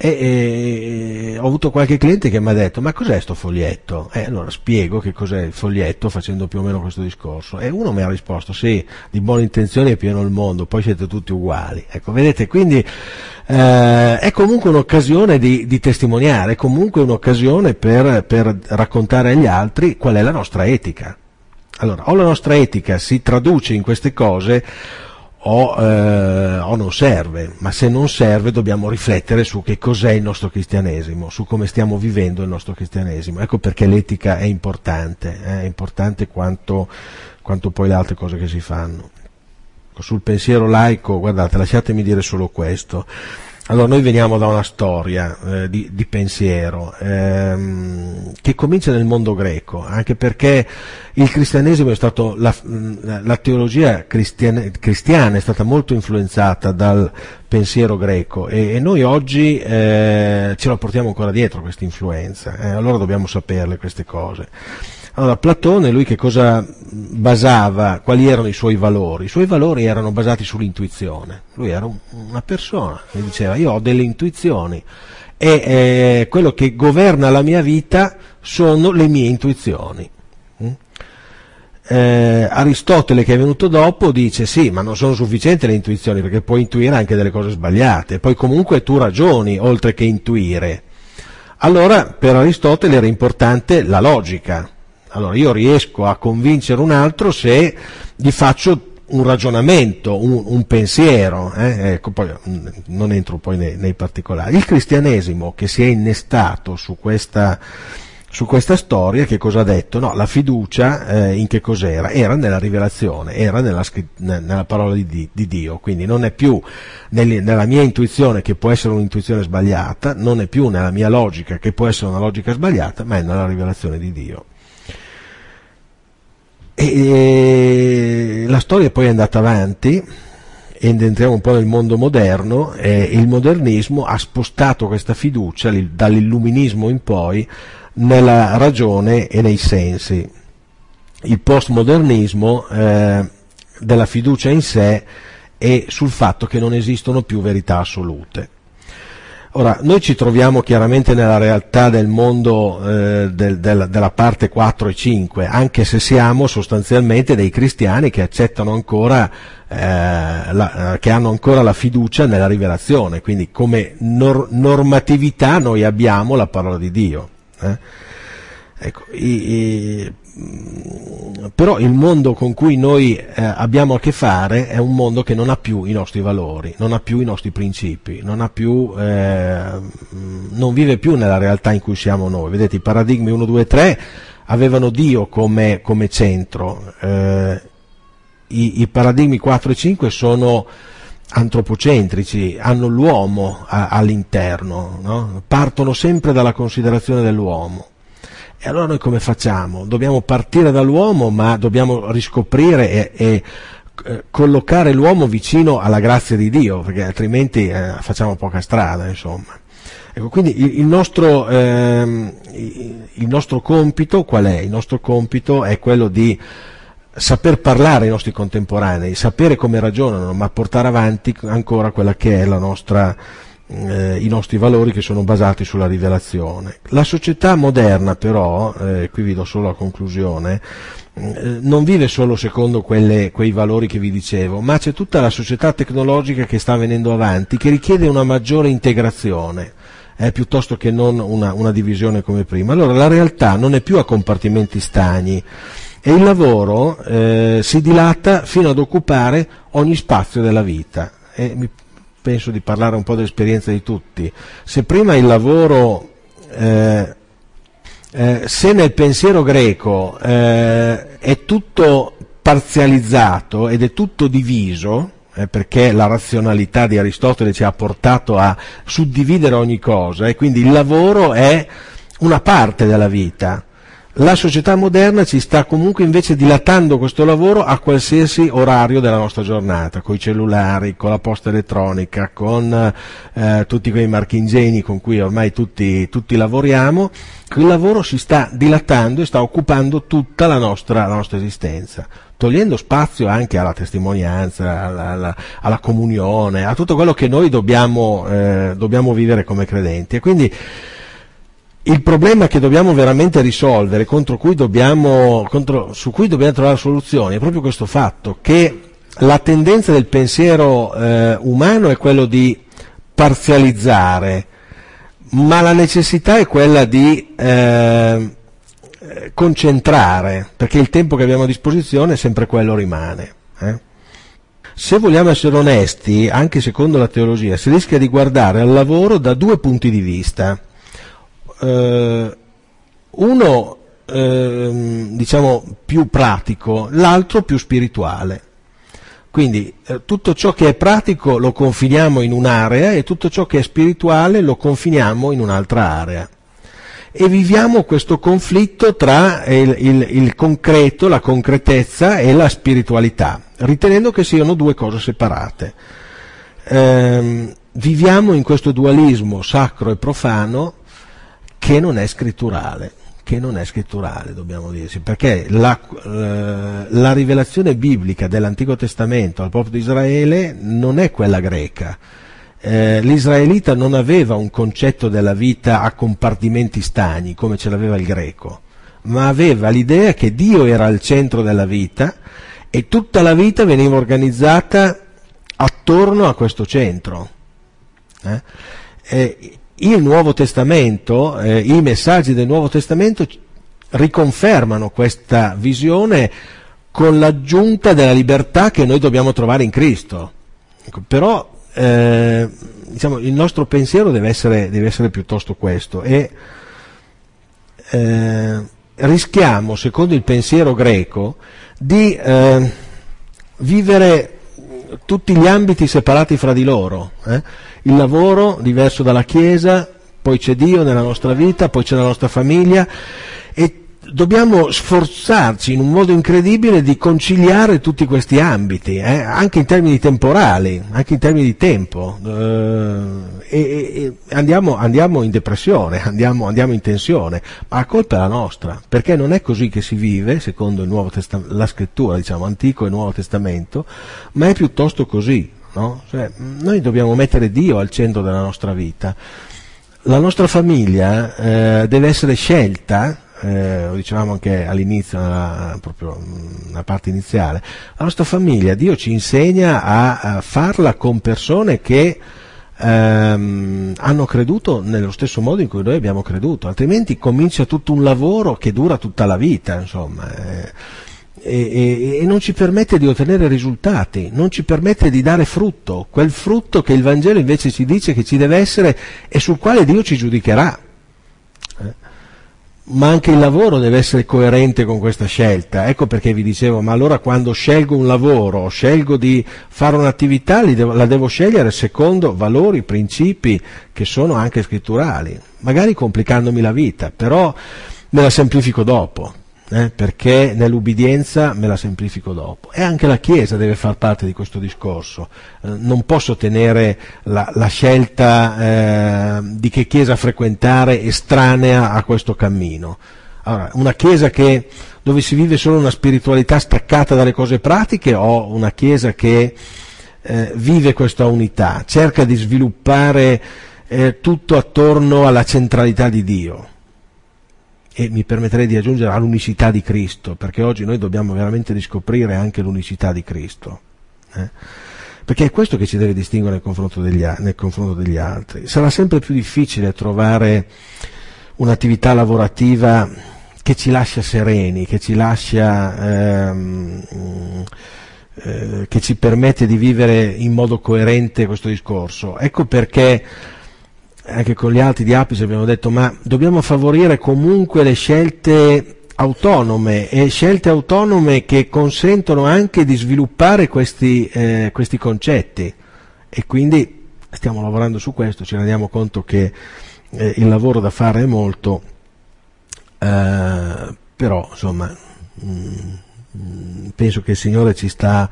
E, e ho avuto qualche cliente che mi ha detto ma cos'è sto foglietto? E allora spiego che cos'è il foglietto facendo più o meno questo discorso e uno mi ha risposto sì, di buone intenzioni è pieno il mondo, poi siete tutti uguali. Ecco, vedete, quindi eh, è comunque un'occasione di, di, testimoniare, è comunque un'occasione per, per raccontare agli altri qual è la nostra etica. Allora, o la nostra etica si traduce in queste cose o, eh, o, non serve, ma se non serve dobbiamo riflettere su che cos'è il nostro cristianesimo, su come stiamo vivendo il nostro cristianesimo. Ecco perché l'etica è importante, eh, è importante quanto, quanto poi le altre cose che si fanno sul pensiero laico, guardate, lasciatemi dire solo questo. Allora, noi veniamo da una storia eh, di, di, pensiero ehm, che comincia nel mondo greco, anche perché il cristianesimo è stato, la, la teologia cristiana, cristiana, è stata molto influenzata dal pensiero greco e, e noi oggi eh, ce la portiamo ancora dietro questa influenza, eh, allora dobbiamo saperle queste cose. Allora, Platone, lui che cosa basava, quali erano i suoi valori? I suoi valori erano basati sull'intuizione. Lui era una persona che diceva io ho delle intuizioni e eh, quello che governa la mia vita sono le mie intuizioni. Mm? Eh, Aristotele che è venuto dopo dice sì, ma non sono sufficienti le intuizioni perché puoi intuire anche delle cose sbagliate, poi comunque tu ragioni oltre che intuire. Allora per Aristotele era importante la logica, allora io riesco a convincere un altro se gli faccio un ragionamento, un, un pensiero, eh? ecco, poi mm, non entro poi nei, nei, particolari. Il cristianesimo che si è innestato su questa, su questa storia, che cosa ha detto? No, la fiducia eh, in che cos'era? Era nella rivelazione, era nella, nella parola di, di, Dio, quindi non è più nel, nella mia intuizione che può essere un'intuizione sbagliata, non è più nella mia logica che può essere una logica sbagliata, ma è nella rivelazione di Dio. E la storia poi è andata avanti ed entriamo un po' nel mondo moderno e il modernismo ha spostato questa fiducia dall'illuminismo in poi nella ragione e nei sensi. Il postmodernismo eh, della fiducia in sé e sul fatto che non esistono più verità assolute. Ora, noi ci troviamo chiaramente nella realtà del mondo eh, del, del, della parte 4 e 5, anche se siamo sostanzialmente dei cristiani che accettano ancora, eh, la, eh, che hanno ancora la fiducia nella rivelazione, quindi come nor- normatività noi abbiamo la parola di Dio. Eh? Ecco, i, i, però il mondo con cui noi eh, abbiamo a che fare è un mondo che non ha più i nostri valori, non ha più i nostri principi, non, più, eh, non vive più nella realtà in cui siamo noi. Vedete, i paradigmi 1, 2, 3 avevano Dio come, come centro, eh, i, i, paradigmi 4 e 5 sono antropocentrici, hanno l'uomo all'interno, no? partono sempre dalla considerazione dell'uomo. E allora noi come facciamo? Dobbiamo partire dall'uomo, ma dobbiamo riscoprire e, e eh, collocare l'uomo vicino alla grazia di Dio, perché altrimenti eh, facciamo poca strada, insomma. Ecco, quindi il, il, nostro, ehm, il nostro compito qual è? Il nostro compito è quello di saper parlare ai nostri contemporanei, sapere come ragionano, ma portare avanti ancora quella che è la nostra eh, i nostri valori che sono basati sulla rivelazione. La società moderna però, eh, qui vi do solo la conclusione, eh, non vive solo secondo quelle, quei valori che vi dicevo, ma c'è tutta la società tecnologica che sta venendo avanti, che richiede una maggiore integrazione. Eh, piuttosto che non una, una divisione come prima. Allora la realtà non è più a compartimenti stagni e il lavoro eh, si dilata fino ad occupare ogni spazio della vita. E mi penso di parlare un po' dell'esperienza di tutti. Se prima il lavoro, eh, eh, se nel pensiero greco eh, è tutto parzializzato ed è tutto diviso, eh, perché la razionalità di Aristotele ci ha portato a suddividere ogni cosa, e quindi il lavoro è una parte della vita, la società moderna ci sta comunque invece dilatando questo lavoro a qualsiasi orario della nostra giornata, con i cellulari, con la posta elettronica, con eh, tutti quei marchingegni con cui ormai tutti, tutti, lavoriamo, il lavoro si sta dilatando e sta occupando tutta la nostra, la nostra esistenza togliendo spazio anche alla testimonianza, alla, alla, alla, comunione, a tutto quello che noi dobbiamo, eh, dobbiamo vivere come credenti. E quindi il problema che dobbiamo veramente risolvere, cui dobbiamo, contro, su cui dobbiamo trovare soluzioni, è proprio questo fatto che la tendenza del pensiero eh, umano è quello di parzializzare, ma la necessità è quella di eh, concentrare, perché il tempo che abbiamo a disposizione sempre quello rimane. Eh? Se vogliamo essere onesti, anche secondo la teologia, si rischia di guardare al lavoro da due punti di vista eh, uno eh, diciamo più pratico, l'altro più spirituale. Quindi eh, tutto ciò che è pratico lo confiniamo in un'area e tutto ciò che è spirituale lo confiniamo in un'altra area. E viviamo questo conflitto tra il, il, il concreto, la concretezza e la spiritualità, ritenendo che siano due cose separate. Eh, viviamo in questo dualismo sacro e profano che non è scritturale, che non è scritturale, dobbiamo dirci, perché la, eh, la rivelazione biblica dell'Antico Testamento al popolo di Israele non è quella greca. Eh, l'israelita non aveva un concetto della vita a compartimenti stagni come ce l'aveva il greco, ma aveva l'idea che Dio era al centro della vita e tutta la vita veniva organizzata attorno a questo centro. Eh? Eh, il Nuovo Testamento, eh, i messaggi del Nuovo Testamento riconfermano questa visione con l'aggiunta della libertà che noi dobbiamo trovare in Cristo. Ecco, però eh, diciamo, il nostro pensiero deve essere, deve essere piuttosto questo e eh, rischiamo, secondo il pensiero greco, di eh, vivere tutti gli ambiti separati fra di loro. Il lavoro diverso dalla Chiesa, poi c'è Dio nella nostra vita, poi c'è la nostra famiglia e dobbiamo sforzarci in un modo incredibile di conciliare tutti questi ambiti, eh? anche in termini temporali, anche in termini di tempo. Eh, e, e andiamo, andiamo, in depressione, andiamo, andiamo, in tensione, ma la colpa è la nostra, perché non è così che si vive, secondo Testam- la scrittura, diciamo, Antico e Nuovo Testamento, ma è piuttosto così. No? Cioè, noi dobbiamo mettere Dio al centro della nostra vita. La nostra famiglia eh, deve essere scelta eh, lo dicevamo anche all'inizio, nella, proprio nella parte iniziale, la nostra famiglia, Dio ci insegna a, a farla con persone che ehm, hanno creduto nello stesso modo in cui noi abbiamo creduto, altrimenti comincia tutto un lavoro che dura tutta la vita, insomma. Eh, e, e, e, non ci permette di ottenere risultati, non ci permette di dare frutto, quel frutto che il Vangelo invece ci dice che ci deve essere e sul quale Dio ci giudicherà. Ma anche il lavoro deve essere coerente con questa scelta. Ecco perché vi dicevo, ma allora quando scelgo un lavoro, scelgo di fare un'attività, la devo scegliere secondo valori, principi che sono anche scritturali, magari complicandomi la vita, però me la semplifico dopo eh, perché nell'ubbidienza me la semplifico dopo. E anche la Chiesa deve far parte di questo discorso. Eh, non posso tenere la, la scelta eh, di che Chiesa frequentare estranea a questo cammino. Allora, una Chiesa che, dove si vive solo una spiritualità staccata dalle cose pratiche o una Chiesa che eh, vive questa unità, cerca di sviluppare eh, tutto attorno alla centralità di Dio e mi permetterei di aggiungere all'unicità di Cristo, perché oggi noi dobbiamo veramente riscoprire anche l'unicità di Cristo. Eh? Perché è questo che ci deve distinguere nel confronto, degli, nel confronto degli altri. Sarà sempre più difficile trovare un'attività lavorativa che ci lascia sereni, che ci lascia ehm, eh, che ci permette di vivere in modo coerente questo discorso. Ecco perché anche con gli altri di Apis abbiamo detto ma dobbiamo favorire comunque le scelte autonome e scelte autonome che consentono anche di sviluppare questi, eh, questi concetti. E quindi stiamo lavorando su questo, ci rendiamo conto che eh, il lavoro da fare è molto, eh, però insomma mh, mm, penso che il Signore ci sta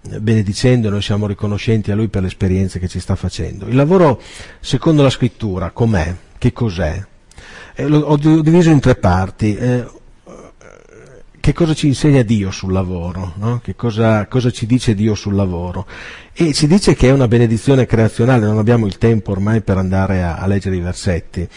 benedicendo noi siamo riconoscenti a Lui per l'esperienza che ci sta facendo. Il lavoro secondo la scrittura com'è? Che cos'è? Eh, lo, ho diviso in tre parti. Eh, che cosa ci insegna Dio sul lavoro, no? che cosa, cosa, ci dice Dio sul lavoro. E ci dice che è una benedizione creazionale, non abbiamo il tempo ormai per andare a, a leggere i versetti.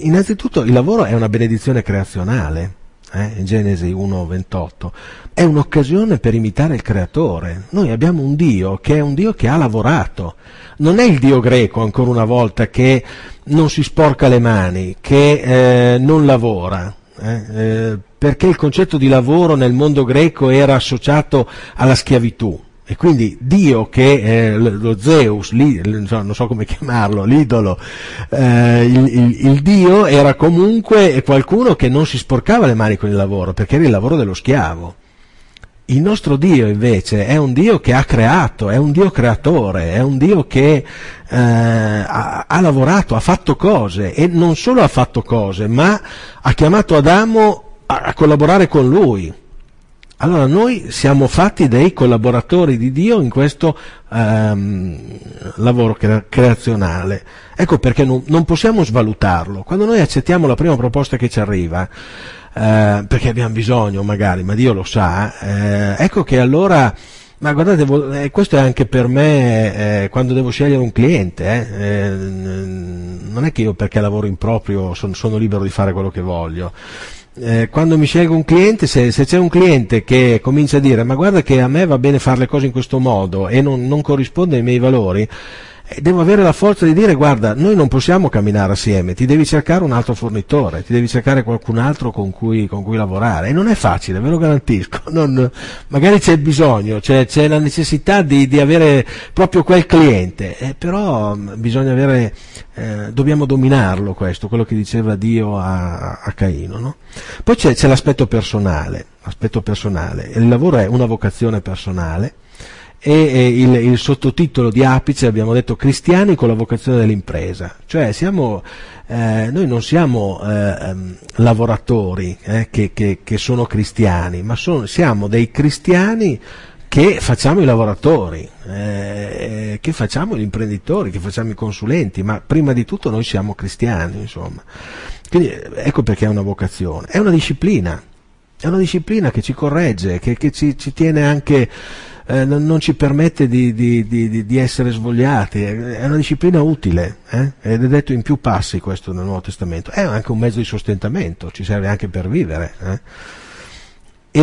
Innanzitutto il lavoro è una benedizione creazionale, eh, Genesi 1.28, è un'occasione per imitare il creatore. Noi abbiamo un Dio che è un Dio che ha lavorato, non è il Dio greco ancora una volta che non si sporca le mani, che eh, non lavora, eh, eh, perché il concetto di lavoro nel mondo greco era associato alla schiavitù. E quindi Dio che eh, lo Zeus, non so come chiamarlo, l'idolo, eh, il, il, il, Dio era comunque qualcuno che non si sporcava le mani con il lavoro, perché era il lavoro dello schiavo. Il nostro Dio invece è un Dio che ha creato, è un Dio creatore, è un Dio che eh, ha, ha, lavorato, ha fatto cose e non solo ha fatto cose, ma ha chiamato Adamo a, a collaborare con lui. Allora noi siamo fatti dei collaboratori di Dio in questo ehm, lavoro cre- creazionale. Ecco perché non, non, possiamo svalutarlo. Quando noi accettiamo la prima proposta che ci arriva, eh, perché abbiamo bisogno magari, ma Dio lo sa, eh, ecco che allora... Ma guardate, eh, questo è anche per me eh, quando devo scegliere un cliente. Eh, eh non è che io perché lavoro in proprio sono, sono libero di fare quello che voglio eh, quando mi scelgo un cliente, se, se, c'è un cliente che comincia a dire ma guarda che a me va bene fare le cose in questo modo e non, non corrisponde ai miei valori, devo avere la forza di dire guarda, noi non possiamo camminare assieme, ti devi cercare un altro fornitore, ti devi cercare qualcun altro con cui, con cui lavorare e non è facile, ve lo garantisco, non, magari c'è bisogno, c'è, c'è la necessità di, di, avere proprio quel cliente, eh, però mm, bisogna avere, eh, dobbiamo dominarlo questo, quello che diceva Dio a, a Caino. No? Poi c'è, c'è l'aspetto personale, l'aspetto personale, il lavoro è una vocazione personale, e eh, il, il, sottotitolo di Apice abbiamo detto cristiani con la vocazione dell'impresa, cioè siamo, eh, noi non siamo eh, ehm, lavoratori eh, che, che, che, sono cristiani, ma sono, siamo dei cristiani che facciamo i lavoratori, eh, che facciamo gli imprenditori, che facciamo i consulenti, ma prima di tutto noi siamo cristiani, insomma. Quindi ecco perché è una vocazione, è una disciplina, è una disciplina che ci corregge, che, che ci, ci tiene anche eh, non, non, ci permette di, di, di, di, essere svogliati, è una disciplina utile, eh? ed è detto in più passi questo nel Nuovo Testamento, è anche un mezzo di sostentamento, ci serve anche per vivere. Eh? E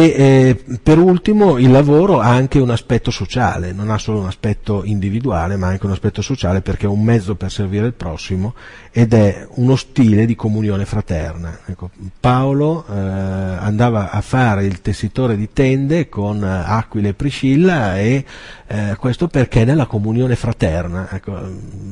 eh, per ultimo il lavoro ha anche un aspetto sociale, non ha solo un aspetto individuale ma anche un aspetto sociale perché è un mezzo per servire il prossimo ed è uno stile di comunione fraterna. Ecco, Paolo eh, andava a fare il tessitore di tende con eh, Aquila e Priscilla e eh, questo perché nella comunione fraterna. Ecco,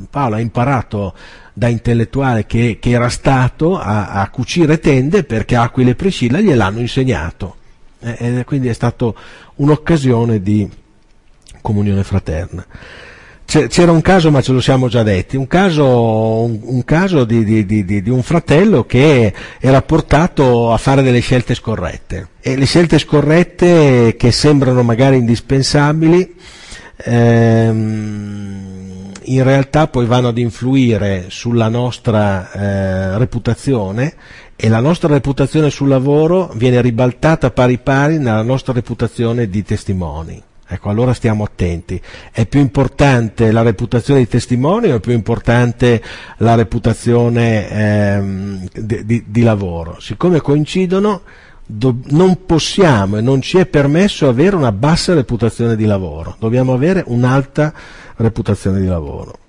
Paolo ha imparato da intellettuale che, che era stato a, a cucire tende perché Aquila e Priscilla gliel'hanno insegnato e quindi è stata un'occasione di comunione fraterna. C'era un caso, ma ce lo siamo già detti, un caso, un, un caso di, di, di, di, un fratello che era portato a fare delle scelte scorrette. E le scelte scorrette che sembrano magari indispensabili, ehm, in realtà poi vanno ad influire sulla nostra eh, reputazione e la nostra reputazione sul lavoro viene ribaltata pari pari nella nostra reputazione di testimoni. Ecco, allora stiamo attenti. È più importante la reputazione di testimoni o è più importante la reputazione ehm, di, di, di, lavoro? Siccome coincidono, do, non possiamo e non ci è permesso avere una bassa reputazione di lavoro, dobbiamo avere un'alta reputazione di lavoro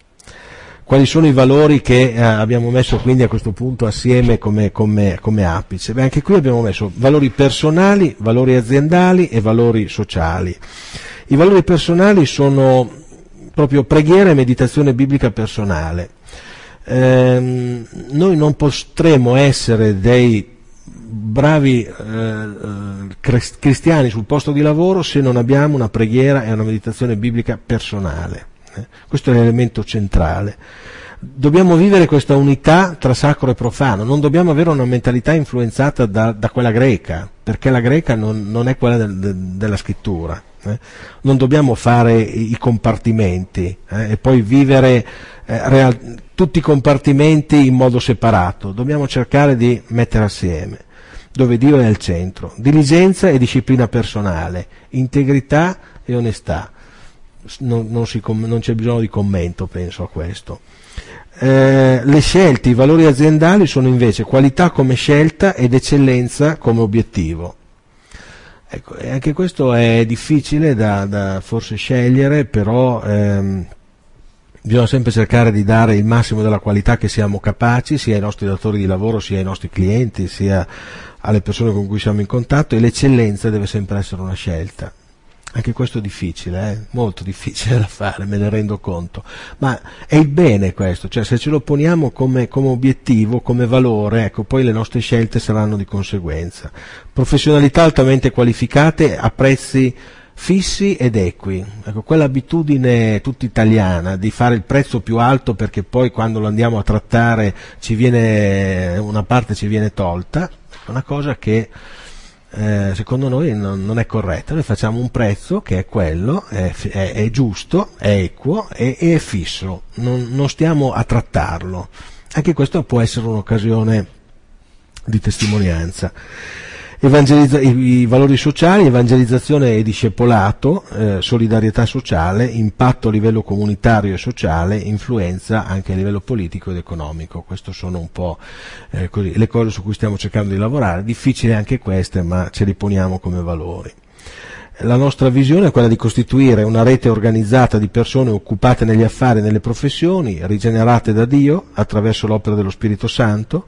quali sono i valori che eh, abbiamo messo quindi a questo punto assieme come, come, come apice? Beh, anche qui abbiamo messo valori personali, valori aziendali e valori sociali. I valori personali sono proprio preghiera e meditazione biblica personale. Eh, noi non potremo essere dei bravi eh, eh cristiani sul posto di lavoro se non abbiamo una preghiera e una meditazione biblica personale. Eh? Questo è l'elemento centrale. Dobbiamo vivere questa unità tra sacro e profano, non dobbiamo avere una mentalità influenzata da, da quella greca, perché la greca non, non è quella del, de, della scrittura. Eh? Non dobbiamo fare i compartimenti eh? e poi vivere eh, real, tutti i compartimenti in modo separato, dobbiamo cercare di mettere assieme. dove Dio è al centro, diligenza e disciplina personale, integrità e onestà. Non, non, si, non c'è bisogno di commento, penso a questo. Eh, le scelte, i valori aziendali sono invece qualità come scelta ed eccellenza come obiettivo. Ecco, anche questo è difficile da, da forse scegliere, però ehm, bisogna sempre cercare di dare il massimo della qualità che siamo capaci, sia ai nostri datori di lavoro, sia ai nostri clienti, sia alle persone con cui siamo in contatto e l'eccellenza deve sempre essere una scelta. Anche questo è difficile, eh? molto difficile da fare, me ne rendo conto, ma è il bene questo, cioè se ce lo poniamo come, come obiettivo, come valore, ecco, poi le nostre scelte saranno di conseguenza. Professionalità altamente qualificate a prezzi fissi ed equi. Ecco, quell'abitudine tutta italiana di fare il prezzo più alto perché poi quando lo andiamo a trattare viene, una parte ci viene tolta, è una cosa che eh, secondo noi non, non, è corretta. Noi facciamo un prezzo che è quello, è, è, è giusto, è equo e è fisso, non, non stiamo a trattarlo. Anche questo può essere un'occasione di testimonianza i, i, valori sociali, evangelizzazione e discepolato, eh, solidarietà sociale, impatto a livello comunitario e sociale, influenza anche a livello politico ed economico. Queste sono un po' eh, così, le cose su cui stiamo cercando di lavorare, difficili anche queste, ma ce li poniamo come valori. La nostra visione è quella di costituire una rete organizzata di persone occupate negli affari e nelle professioni, rigenerate da Dio attraverso l'opera dello Spirito Santo,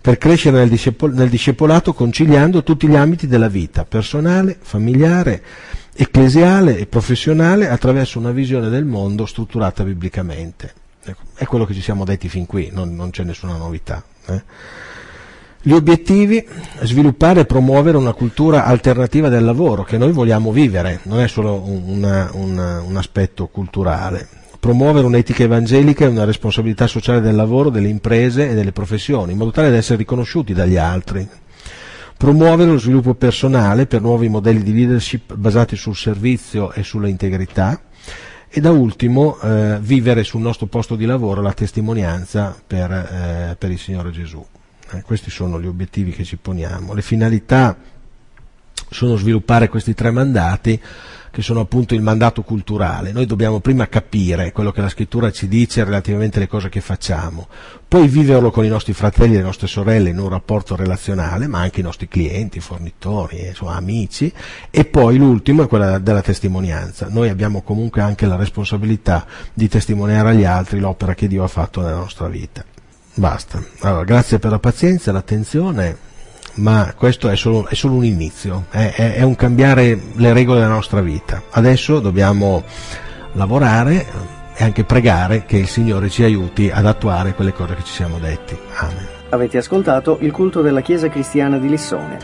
per crescere nel, discepol- nel discepolato conciliando tutti gli ambiti della vita, personale, familiare, ecclesiale e professionale attraverso una visione del mondo strutturata biblicamente. Ecco, è quello che ci siamo detti fin qui, non, non c'è nessuna novità. Eh? Gli obiettivi, sviluppare e promuovere una cultura alternativa del lavoro che noi vogliamo vivere, non è solo una, una, un aspetto culturale. Promuovere un'etica evangelica e una responsabilità sociale del lavoro, delle imprese e delle professioni, in modo tale da essere riconosciuti dagli altri. Promuovere lo sviluppo personale per nuovi modelli di leadership basati sul servizio e sulla integrità. E da ultimo, eh, vivere sul nostro posto di lavoro la testimonianza per, eh, per il Signore Gesù. Eh, questi sono gli obiettivi che ci poniamo. Le finalità sono sviluppare questi tre mandati che sono appunto il mandato culturale. Noi dobbiamo prima capire quello che la scrittura ci dice relativamente alle cose che facciamo, poi viverlo con i nostri fratelli e le nostre sorelle in un rapporto relazionale, ma anche i nostri clienti, fornitori, insomma, amici, e poi l'ultimo è quella della testimonianza. Noi abbiamo comunque anche la responsabilità di testimoniare agli altri l'opera che Dio ha fatto nella nostra vita. Basta. Allora, grazie per la pazienza l'attenzione, ma questo è solo, è solo un inizio, è, è, è, un cambiare le regole della nostra vita. Adesso dobbiamo lavorare e anche pregare che il Signore ci aiuti ad attuare quelle cose che ci siamo detti. Amen. Avete ascoltato il culto della Chiesa Cristiana di Lissone.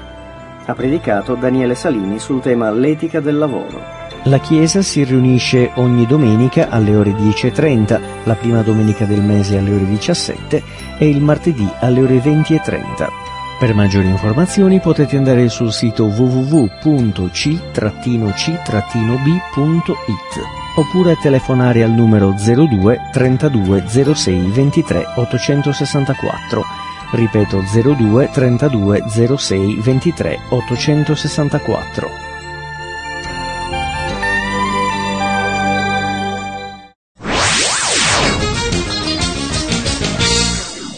Ha predicato Daniele Salini sul tema l'etica del lavoro. La Chiesa si riunisce ogni domenica alle ore 10.30, la prima domenica del mese alle ore 17 e il martedì alle ore 20.30. Per maggiori informazioni potete andare sul sito www.c-c-b.it oppure telefonare al numero 02 32 06 23 864. Ripeto 02 32 06 23 864.